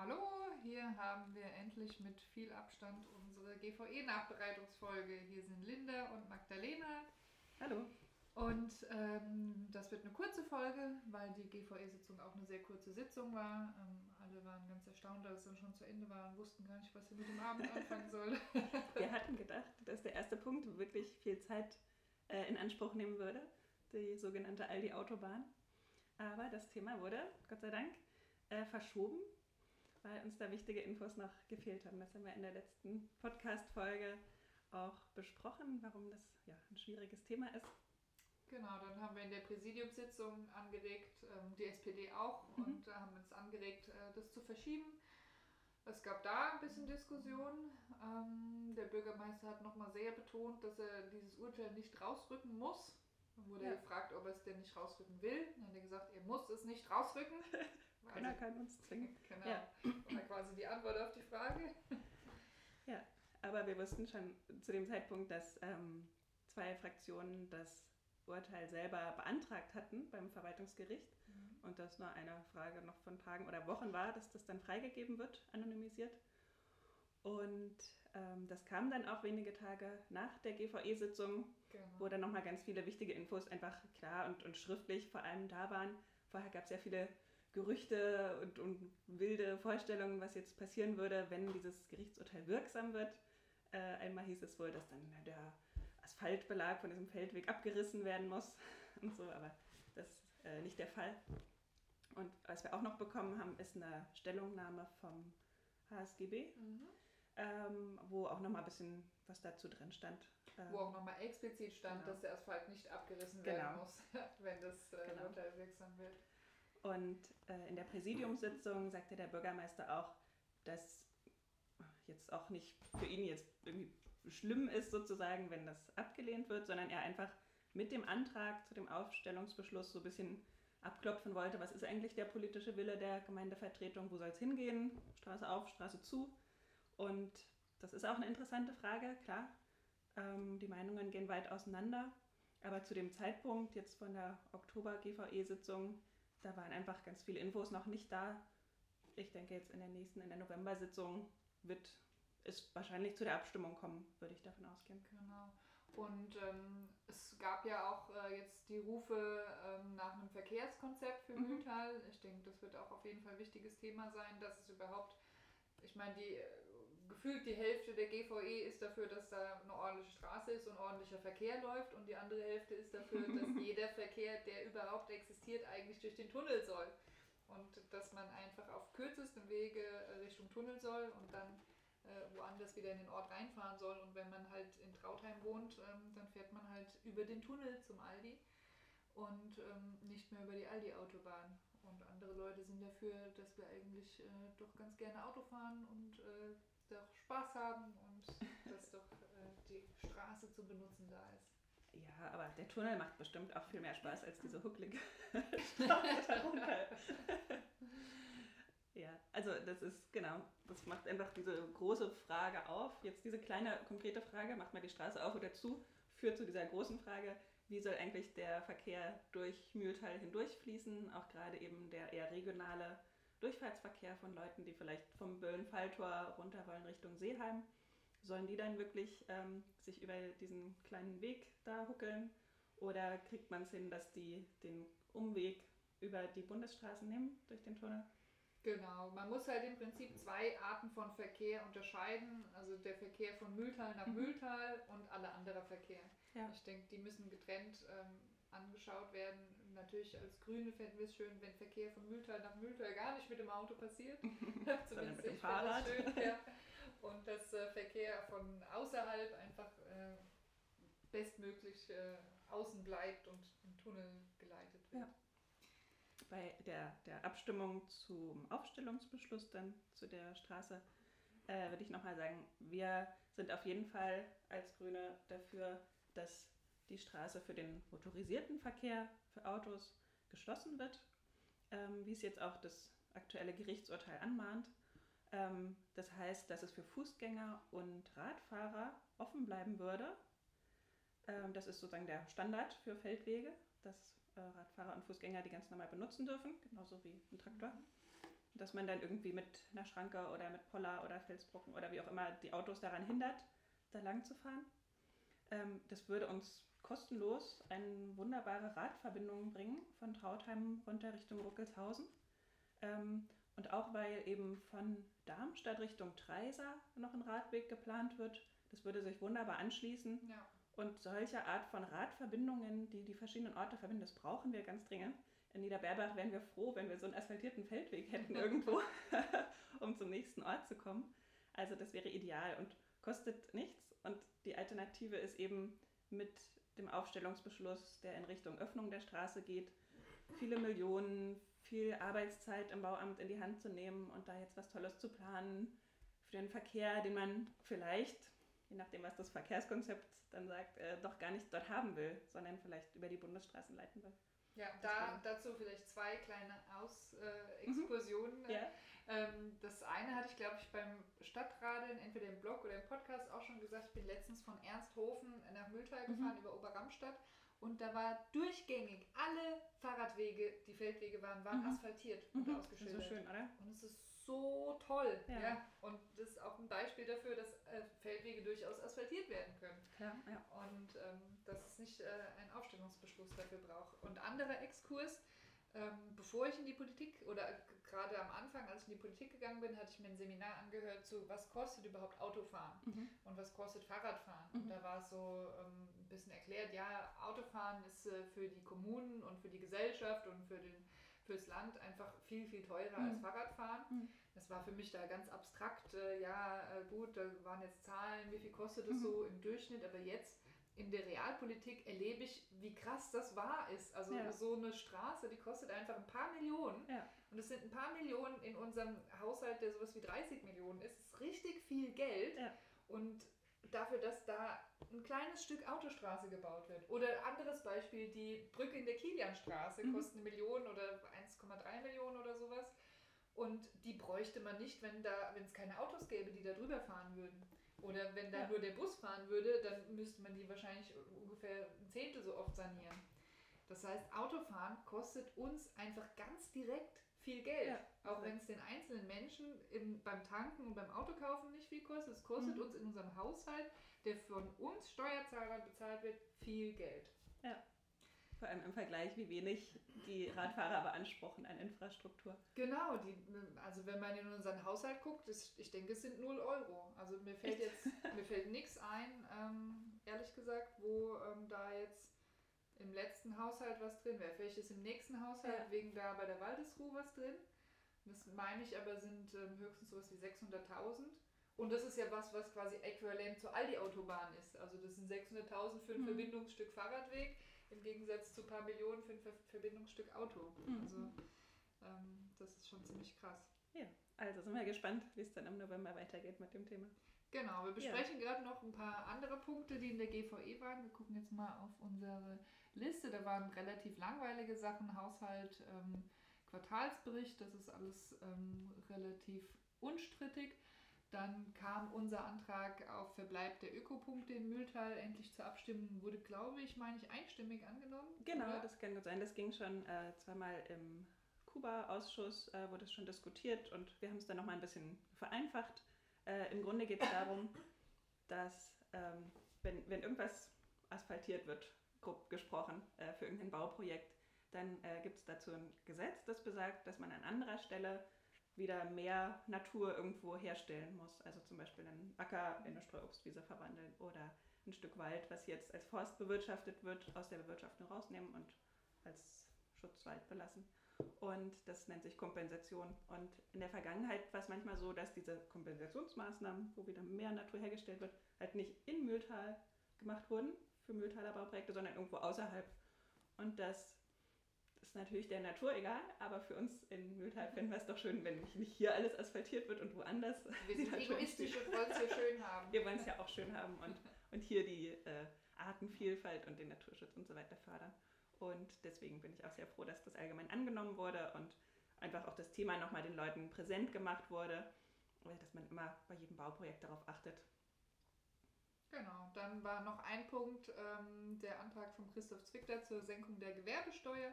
Hallo, hier haben wir endlich mit viel Abstand unsere GVE-Nachbereitungsfolge. Hier sind Linda und Magdalena. Hallo. Und ähm, das wird eine kurze Folge, weil die GVE-Sitzung auch eine sehr kurze Sitzung war. Ähm, alle waren ganz erstaunt, dass es dann schon zu Ende war und wussten gar nicht, was sie mit dem Abend anfangen sollen. Wir hatten gedacht, dass der erste Punkt wirklich viel Zeit äh, in Anspruch nehmen würde, die sogenannte Aldi-Autobahn. Aber das Thema wurde, Gott sei Dank, äh, verschoben, weil uns da wichtige Infos noch gefehlt haben. Das haben wir in der letzten Podcast-Folge auch besprochen, warum das ja, ein schwieriges Thema ist. Genau, dann haben wir in der Präsidiumssitzung angeregt, ähm, die SPD auch, mhm. und äh, haben uns angeregt, äh, das zu verschieben. Es gab da ein bisschen Diskussion. Ähm, der Bürgermeister hat nochmal sehr betont, dass er dieses Urteil nicht rausrücken muss. Dann wurde ja. gefragt, ob er es denn nicht rausrücken will. Dann hat er gesagt, er muss es nicht rausrücken. Keiner kann uns zwingen. Genau. Ja. War quasi die Antwort auf die Frage. Ja, aber wir wussten schon zu dem Zeitpunkt, dass ähm, zwei Fraktionen das Urteil selber beantragt hatten beim Verwaltungsgericht mhm. und das nur eine Frage noch von Tagen oder Wochen war, dass das dann freigegeben wird, anonymisiert. Und ähm, das kam dann auch wenige Tage nach der GVE-Sitzung, genau. wo dann nochmal ganz viele wichtige Infos einfach klar und, und schriftlich vor allem da waren. Vorher gab es ja viele Gerüchte und, und, wilde Vorstellungen, was jetzt passieren würde, wenn dieses Gerichtsurteil wirksam wird. Äh, einmal hieß es wohl, dass dann der Asphaltbelag von diesem Feldweg abgerissen werden muss und so, aber das ist äh, nicht der Fall. Und was wir auch noch bekommen haben, ist eine Stellungnahme vom HSGB, mhm. ähm, wo auch noch mal ein bisschen was dazu drin stand. Wo auch noch mal explizit stand, genau. dass der Asphalt nicht abgerissen genau. werden muss, wenn das äh, genau. Urteil wirksam wird. Und äh, in der Präsidiumssitzung sagte der Bürgermeister auch, dass jetzt auch nicht für ihn jetzt irgendwie schlimm ist sozusagen, wenn das abgelehnt wird, sondern er einfach mit dem Antrag zu dem Aufstellungsbeschluss so ein bisschen abklopfen wollte, was ist eigentlich der politische Wille der Gemeindevertretung, wo soll es hingehen, Straße auf, Straße zu. Und das ist auch eine interessante Frage, klar. Ähm, die Meinungen gehen weit auseinander, aber zu dem Zeitpunkt jetzt von der Oktober-GVE-Sitzung, da waren einfach ganz viele Infos noch nicht da. Ich denke jetzt in der nächsten, in der November-Sitzung wird es wahrscheinlich zu der Abstimmung kommen, würde ich davon ausgehen. Genau. Und ähm, es gab ja auch äh, jetzt die Rufe ähm, nach einem Verkehrskonzept für mhm. Mühltal. Ich denke, das wird auch auf jeden Fall ein wichtiges Thema sein, dass es überhaupt, ich meine, die äh, gefühlt die Hälfte der GVE ist dafür, dass da eine ordentliche Straße ist und ordentlicher Verkehr läuft und die andere Hälfte ist dafür, dass jeder Verkehr, der überhaupt existiert, eigentlich durch den Tunnel soll. Und dass man einfach auf kürzestem Wege äh, Richtung Tunnel soll und dann äh, woanders wieder in den Ort reinfahren soll. Und wenn man halt in Trautheim wohnt, ähm, dann fährt man halt über den Tunnel zum Aldi und ähm, nicht mehr über die Aldi-Autobahn. Und andere Leute sind dafür, dass wir eigentlich äh, doch ganz gerne Auto fahren und äh, doch Spaß haben und dass doch äh, die Straße zu benutzen da ist. Ja, aber der Tunnel macht bestimmt auch viel mehr Spaß als diese hucklige Straße darunter. Ja, also das ist genau, das macht einfach diese große Frage auf. Jetzt diese kleine konkrete Frage, macht man die Straße auf oder zu, führt zu dieser großen Frage, wie soll eigentlich der Verkehr durch Mühltal hindurchfließen, auch gerade eben der eher regionale Durchfahrtsverkehr von Leuten, die vielleicht vom Böllen-Falltor runter wollen Richtung Seeheim. Sollen die dann wirklich ähm, sich über diesen kleinen Weg da huckeln oder kriegt man es hin, dass die den Umweg über die Bundesstraßen nehmen durch den Tunnel? Genau, man muss halt im Prinzip zwei Arten von Verkehr unterscheiden. Also der Verkehr von Mühltal nach mhm. Mühltal und alle andere Verkehr. Ja. Ich denke, die müssen getrennt ähm, angeschaut werden. Natürlich als Grüne fänden wir es schön, wenn Verkehr von Mühltal nach Mühltal gar nicht mit dem Auto passiert. Zumindest mit dem Fahrrad. Schön, ja. Und dass äh, Verkehr von außerhalb einfach äh, bestmöglich äh, außen bleibt und im Tunnel geleitet wird. Ja bei der, der Abstimmung zum Aufstellungsbeschluss dann zu der Straße äh, würde ich nochmal sagen, wir sind auf jeden Fall als Grüne dafür, dass die Straße für den motorisierten Verkehr für Autos geschlossen wird, ähm, wie es jetzt auch das aktuelle Gerichtsurteil anmahnt. Ähm, das heißt, dass es für Fußgänger und Radfahrer offen bleiben würde. Ähm, das ist sozusagen der Standard für Feldwege, dass Radfahrer und Fußgänger die ganz normal benutzen dürfen, genauso wie ein Traktor. dass man dann irgendwie mit einer Schranke oder mit Poller oder Felsbrocken oder wie auch immer die Autos daran hindert, da lang zu fahren. Ähm, das würde uns kostenlos eine wunderbare Radverbindung bringen von Trautheim runter Richtung Ruckelshausen. Ähm, und auch weil eben von Darmstadt Richtung Treisa noch ein Radweg geplant wird, das würde sich wunderbar anschließen. Ja. Und solche Art von Radverbindungen, die die verschiedenen Orte verbinden, das brauchen wir ganz dringend. In Niederberbach wären wir froh, wenn wir so einen asphaltierten Feldweg hätten irgendwo, um zum nächsten Ort zu kommen. Also das wäre ideal und kostet nichts. Und die Alternative ist eben mit dem Aufstellungsbeschluss, der in Richtung Öffnung der Straße geht, viele Millionen, viel Arbeitszeit im Bauamt in die Hand zu nehmen und da jetzt was Tolles zu planen für den Verkehr, den man vielleicht, je nachdem, was das Verkehrskonzept dann sagt, äh, doch gar nicht dort haben will, sondern vielleicht über die Bundesstraßen leiten will. Ja, da, dazu vielleicht zwei kleine Aus-Exkursionen. Äh, ja. ähm, das eine hatte ich, glaube ich, beim Stadtradeln, entweder im Blog oder im Podcast auch schon gesagt. Ich bin letztens von Ernsthofen nach Mühltal mhm. gefahren über Oberramstadt und da war durchgängig alle Fahrradwege, die Feldwege waren, waren mhm. asphaltiert und mhm. ausgeschildert. Das ist so schön, oder? Und es ist so toll. Ja. ja. Und das ist auch ein Beispiel dafür, dass äh, Feldwege Klar, ja. Und ähm, dass es nicht äh, einen Aufstellungsbeschluss dafür braucht. Und anderer Exkurs, ähm, bevor ich in die Politik oder gerade am Anfang, als ich in die Politik gegangen bin, hatte ich mir ein Seminar angehört zu, was kostet überhaupt Autofahren mhm. und was kostet Fahrradfahren. Mhm. Und da war es so ähm, ein bisschen erklärt, ja, Autofahren ist äh, für die Kommunen und für die Gesellschaft und für den fürs Land einfach viel, viel teurer mhm. als Fahrradfahren. Mhm. Das war für mich da ganz abstrakt. Äh, ja, äh, gut, da waren jetzt Zahlen, wie viel kostet das mhm. so im Durchschnitt, aber jetzt in der Realpolitik erlebe ich, wie krass das wahr ist. Also ja. so eine Straße, die kostet einfach ein paar Millionen. Ja. Und es sind ein paar Millionen in unserem Haushalt, der sowas wie 30 Millionen ist. Das ist richtig viel Geld. Ja. Und dafür, dass da ein kleines Stück Autostraße gebaut wird. Oder anderes Beispiel, die Brücke in der Kilianstraße mhm. kostet eine Million oder 1,3 Millionen oder sowas. Und die bräuchte man nicht, wenn da, wenn es keine Autos gäbe, die da drüber fahren würden. Oder wenn da ja. nur der Bus fahren würde, dann müsste man die wahrscheinlich ungefähr ein Zehntel so oft sanieren. Das heißt, Autofahren kostet uns einfach ganz direkt viel Geld. Ja. Auch wenn es den einzelnen Menschen im, beim Tanken und beim Autokaufen nicht viel kostet. Es kostet mhm. uns in unserem Haushalt, der von uns Steuerzahlern bezahlt wird, viel Geld. Ja. Vor allem im Vergleich, wie wenig die Radfahrer beanspruchen an Infrastruktur. Genau, die, also wenn man in unseren Haushalt guckt, ist, ich denke, es sind 0 Euro. Also mir fällt jetzt mir fällt nichts ein, ähm, ehrlich gesagt, wo ähm, da jetzt im letzten Haushalt was drin wäre. Vielleicht ist im nächsten Haushalt ja. wegen da bei der Waldesruhe was drin. Das meine ich aber sind ähm, höchstens sowas wie 600.000. Und das ist ja was, was quasi äquivalent zur Aldi-Autobahn ist. Also das sind 600.000 für ein mhm. Verbindungsstück Fahrradweg im Gegensatz zu ein paar Millionen für ein Ver Verbindungsstück Auto. Mhm. Also ähm, das ist schon ziemlich krass. Ja, also sind wir gespannt, wie es dann im November weitergeht mit dem Thema. Genau, wir besprechen ja. gerade noch ein paar andere Punkte, die in der GVE waren. Wir gucken jetzt mal auf unsere Liste. Da waren relativ langweilige Sachen, Haushalt, ähm, Quartalsbericht, das ist alles ähm, relativ unstrittig. Dann kam unser Antrag auf Verbleib der Ökopunkte in Mühltal endlich zur Abstimmung, wurde, glaube ich, meine ich, einstimmig angenommen. Genau, oder? das kann gut sein. Das ging schon äh, zweimal im Kuba-Ausschuss, äh, wurde es schon diskutiert und wir haben es dann nochmal ein bisschen vereinfacht. Äh, Im Grunde geht es darum, dass ähm, wenn, wenn irgendwas asphaltiert wird, grob gesprochen, äh, für irgendein Bauprojekt, dann äh, gibt es dazu ein Gesetz, das besagt, dass man an anderer Stelle wieder mehr Natur irgendwo herstellen muss. Also zum Beispiel einen Acker in eine Streuobstwiese verwandeln oder ein Stück Wald, was jetzt als Forst bewirtschaftet wird, aus der Bewirtschaftung rausnehmen und als Schutzwald belassen. Und das nennt sich Kompensation. Und in der Vergangenheit war es manchmal so, dass diese Kompensationsmaßnahmen, wo wieder mehr Natur hergestellt wird, halt nicht in Mühltal gemacht wurden für Mühltaler Bauprojekte, sondern irgendwo außerhalb. Und das ist natürlich der Natur egal, aber für uns in Mühltal finden wir es doch schön, wenn nicht hier alles asphaltiert wird und woanders. Wir sind egoistisch und wollen es hier schön haben. Wir wollen es ja auch schön haben und, und hier die äh, Artenvielfalt und den Naturschutz und so weiter fördern. Und deswegen bin ich auch sehr froh, dass das allgemein angenommen wurde und einfach auch das Thema nochmal den Leuten präsent gemacht wurde, dass man immer bei jedem Bauprojekt darauf achtet. Genau, dann war noch ein Punkt ähm, der Antrag von Christoph Zwickler zur Senkung der Gewerbesteuer.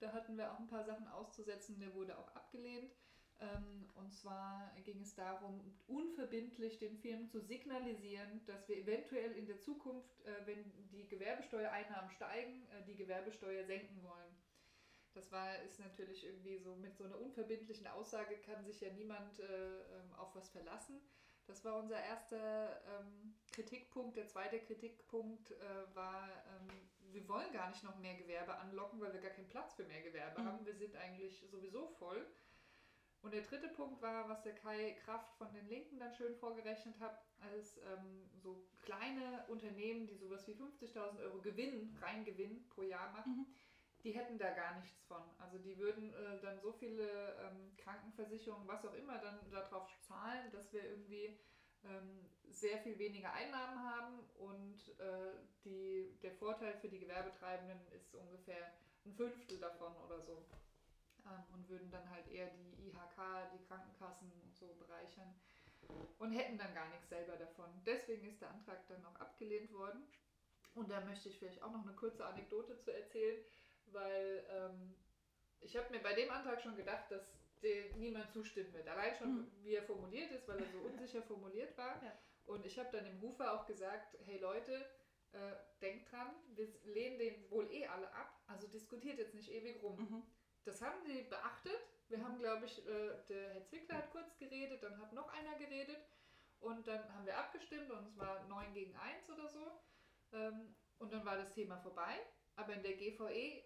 Da hatten wir auch ein paar Sachen auszusetzen, der wurde auch abgelehnt. Ähm, und zwar ging es darum, unverbindlich den Firmen zu signalisieren, dass wir eventuell in der Zukunft, äh, wenn die Gewerbesteuereinnahmen steigen, äh, die Gewerbesteuer senken wollen. Das war, ist natürlich irgendwie so mit so einer unverbindlichen Aussage kann sich ja niemand äh, ähm, auf was verlassen. Das war unser erster ähm, Kritikpunkt. Der zweite Kritikpunkt äh, war, ähm, wir wollen gar nicht noch mehr Gewerbe anlocken, weil wir gar keinen Platz für mehr Gewerbe mhm. haben. Wir sind eigentlich sowieso voll. Und der dritte Punkt war, was der Kai Kraft von den Linken dann schön vorgerechnet hat, als ähm, so kleine Unternehmen, die sowas wie 50.000 Euro Gewinn, Reingewinn pro Jahr machen, mhm die hätten da gar nichts von. Also die würden äh, dann so viele ähm, Krankenversicherungen, was auch immer, dann darauf zahlen, dass wir irgendwie sehr viel weniger Einnahmen haben und äh, die, der Vorteil für die Gewerbetreibenden ist ungefähr ein Fünftel davon oder so. Ähm, und würden dann halt eher die IHK, die Krankenkassen und so bereichern und hätten dann gar nichts selber davon. Deswegen ist der Antrag dann auch abgelehnt worden. Und da möchte ich vielleicht auch noch eine kurze Anekdote zu erzählen weil ähm, ich habe mir bei dem Antrag schon gedacht, dass dem niemand zustimmen wird. Allein schon, mhm. wie er formuliert ist, weil er so unsicher formuliert war. Ja. Und ich habe dann dem Rufer auch gesagt, hey Leute, äh, denkt dran, wir lehnen den wohl eh alle ab, also diskutiert jetzt nicht ewig rum. Mhm. Das haben sie beachtet. Wir haben, glaube ich, äh, der Herr Zwickler hat kurz geredet, dann hat noch einer geredet und dann haben wir abgestimmt und es war 9 gegen 1 oder so. Ähm, und dann war das Thema vorbei. Aber in der GVE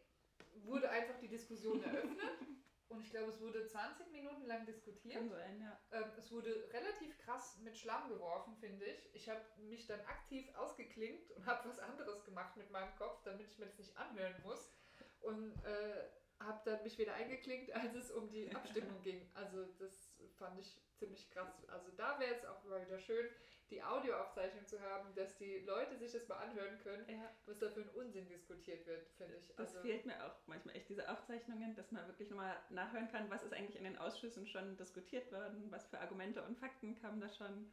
wurde einfach die Diskussion eröffnet. Und ich glaube, es wurde 20 Minuten lang diskutiert. Kann sein, ja. Ähm, es wurde relativ krass mit Schlamm geworfen, finde ich. Ich habe mich dann aktiv ausgeklinkt und habe was anderes gemacht mit meinem Kopf, damit ich mir das nicht anhören muss. Und äh, habe dann mich wieder eingeklinkt, als es um die Abstimmung ging. Also das fand ich ziemlich krass. Also da wäre es auch wieder schön, die Audioaufzeichnung zu haben, dass die Leute sich das mal anhören können, ja. was da für ein Unsinn diskutiert wird, finde ich. Das also, fehlt mir auch manchmal echt, diese Aufzeichnungen, dass man wirklich nochmal nachhören kann, was ist eigentlich in den Ausschüssen schon diskutiert worden, was für Argumente und Fakten kamen da schon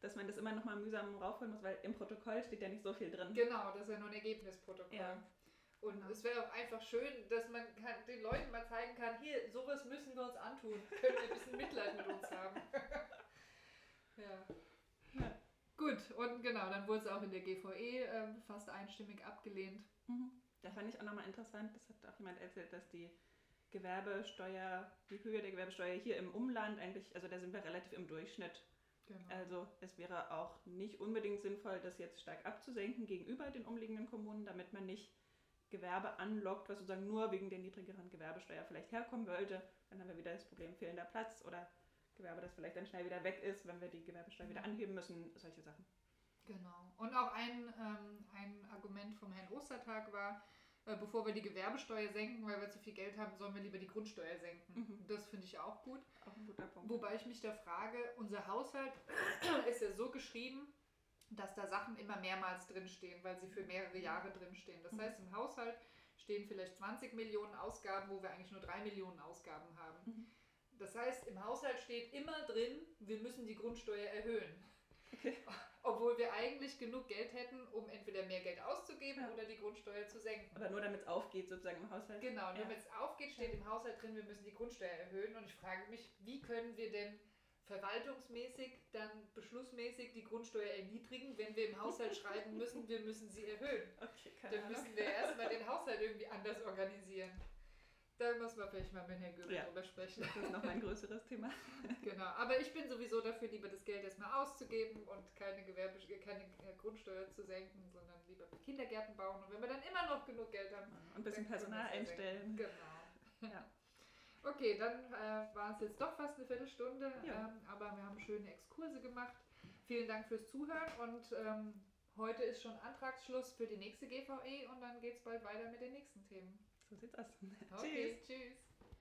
dass man das immer noch mal mühsam raufholen muss, weil im Protokoll steht ja nicht so viel drin. Genau, das ist ja nur ein Ergebnisprotokoll. Ja. Und genau. es wäre auch einfach schön, dass man kann, den Leuten mal zeigen kann, hier, sowas müssen wir uns antun. Können wir ein bisschen Mitleid mit uns haben. ja. Gut, und genau, dann wurde es auch in der GVE äh, fast einstimmig abgelehnt. Mhm. Da fand ich auch nochmal interessant, das hat auch jemand erzählt, dass die Gewerbesteuer, die Höhe der Gewerbesteuer hier im Umland eigentlich, also da sind wir relativ im Durchschnitt. Genau. Also es wäre auch nicht unbedingt sinnvoll, das jetzt stark abzusenken gegenüber den umliegenden Kommunen, damit man nicht Gewerbe anlockt, was sozusagen nur wegen der niedrigeren Gewerbesteuer vielleicht herkommen wollte. Dann haben wir wieder das Problem fehlender Platz oder Gewerbe, das vielleicht dann schnell wieder weg ist, wenn wir die Gewerbesteuer wieder anheben müssen, solche Sachen. Genau. Und auch ein, ähm, ein Argument vom Herrn Ostertag war, äh, bevor wir die Gewerbesteuer senken, weil wir zu viel Geld haben, sollen wir lieber die Grundsteuer senken. Mhm. Das finde ich auch gut. Auch ein guter Punkt. Wobei ich mich da frage, unser Haushalt ist ja so geschrieben, dass da Sachen immer mehrmals drinstehen, weil sie für mehrere Jahre drinstehen. Das mhm. heißt, im Haushalt stehen vielleicht 20 Millionen Ausgaben, wo wir eigentlich nur 3 Millionen Ausgaben haben. Mhm. Das heißt, im Haushalt steht immer drin, wir müssen die Grundsteuer erhöhen. Okay. Obwohl wir eigentlich genug Geld hätten, um entweder mehr Geld auszugeben ja. oder die Grundsteuer zu senken. Aber nur damit es aufgeht, sozusagen im Haushalt. Genau, ja. damit es aufgeht, steht im Haushalt drin, wir müssen die Grundsteuer erhöhen. Und ich frage mich, wie können wir denn verwaltungsmäßig, dann beschlussmäßig die Grundsteuer erniedrigen, wenn wir im Haushalt schreiben müssen, wir müssen sie erhöhen. Okay, dann müssen wir erstmal den Haushalt irgendwie anders organisieren. Da muss man vielleicht mal mit Herrn Göbel ja. drüber sprechen. Das ist noch ein größeres Thema. genau, aber ich bin sowieso dafür, lieber das Geld erstmal auszugeben und keine, Gewerbe keine Grundsteuer zu senken, sondern lieber Kindergärten bauen. Und wenn wir dann immer noch genug Geld haben. Und ein bisschen Personal einstellen. Genau. Ja. Okay, dann äh, war es jetzt doch fast eine Viertelstunde, ja. ähm, aber wir haben schöne Exkurse gemacht. Vielen Dank fürs Zuhören und ähm, heute ist schon Antragsschluss für die nächste GVE und dann geht es bald weiter mit den nächsten Themen. So sieht's aus. Okay, tschüss. tschüss.